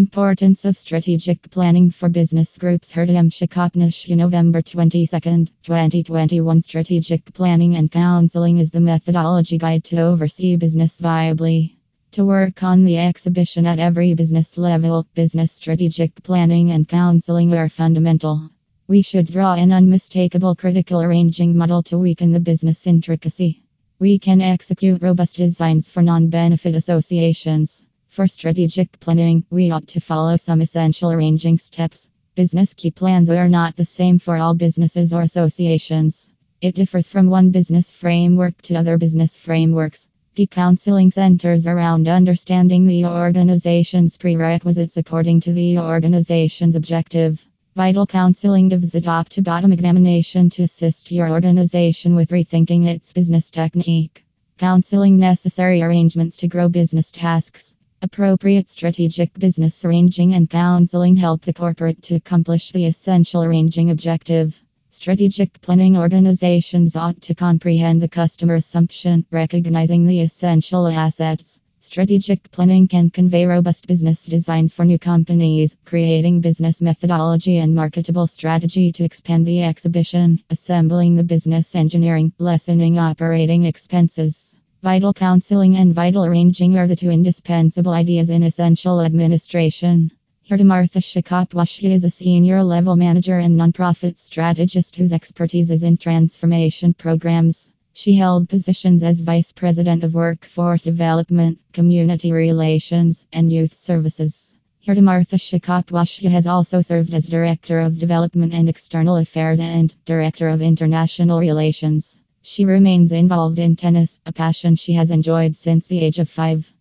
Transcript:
Importance of strategic planning for business groups. Herdam Shikopnish, November 22, 2021. Strategic planning and counseling is the methodology guide to oversee business viably. To work on the exhibition at every business level, business strategic planning and counseling are fundamental. We should draw an unmistakable critical arranging model to weaken the business intricacy. We can execute robust designs for non benefit associations. For strategic planning, we ought to follow some essential arranging steps. Business key plans are not the same for all businesses or associations. It differs from one business framework to other business frameworks. The counseling centers around understanding the organization's prerequisites according to the organization's objective. Vital counseling gives a top to bottom examination to assist your organization with rethinking its business technique. Counseling necessary arrangements to grow business tasks. Appropriate strategic business arranging and counseling help the corporate to accomplish the essential arranging objective. Strategic planning organizations ought to comprehend the customer assumption, recognizing the essential assets. Strategic planning can convey robust business designs for new companies, creating business methodology and marketable strategy to expand the exhibition, assembling the business engineering, lessening operating expenses. Vital counseling and vital arranging are the two indispensable ideas in essential administration. Herta Martha Shikapwashya is a senior level manager and nonprofit strategist whose expertise is in transformation programs. She held positions as Vice President of Workforce Development, Community Relations, and Youth Services. Herta Martha Shikapwashya has also served as Director of Development and External Affairs and Director of International Relations. She remains involved in tennis, a passion she has enjoyed since the age of five.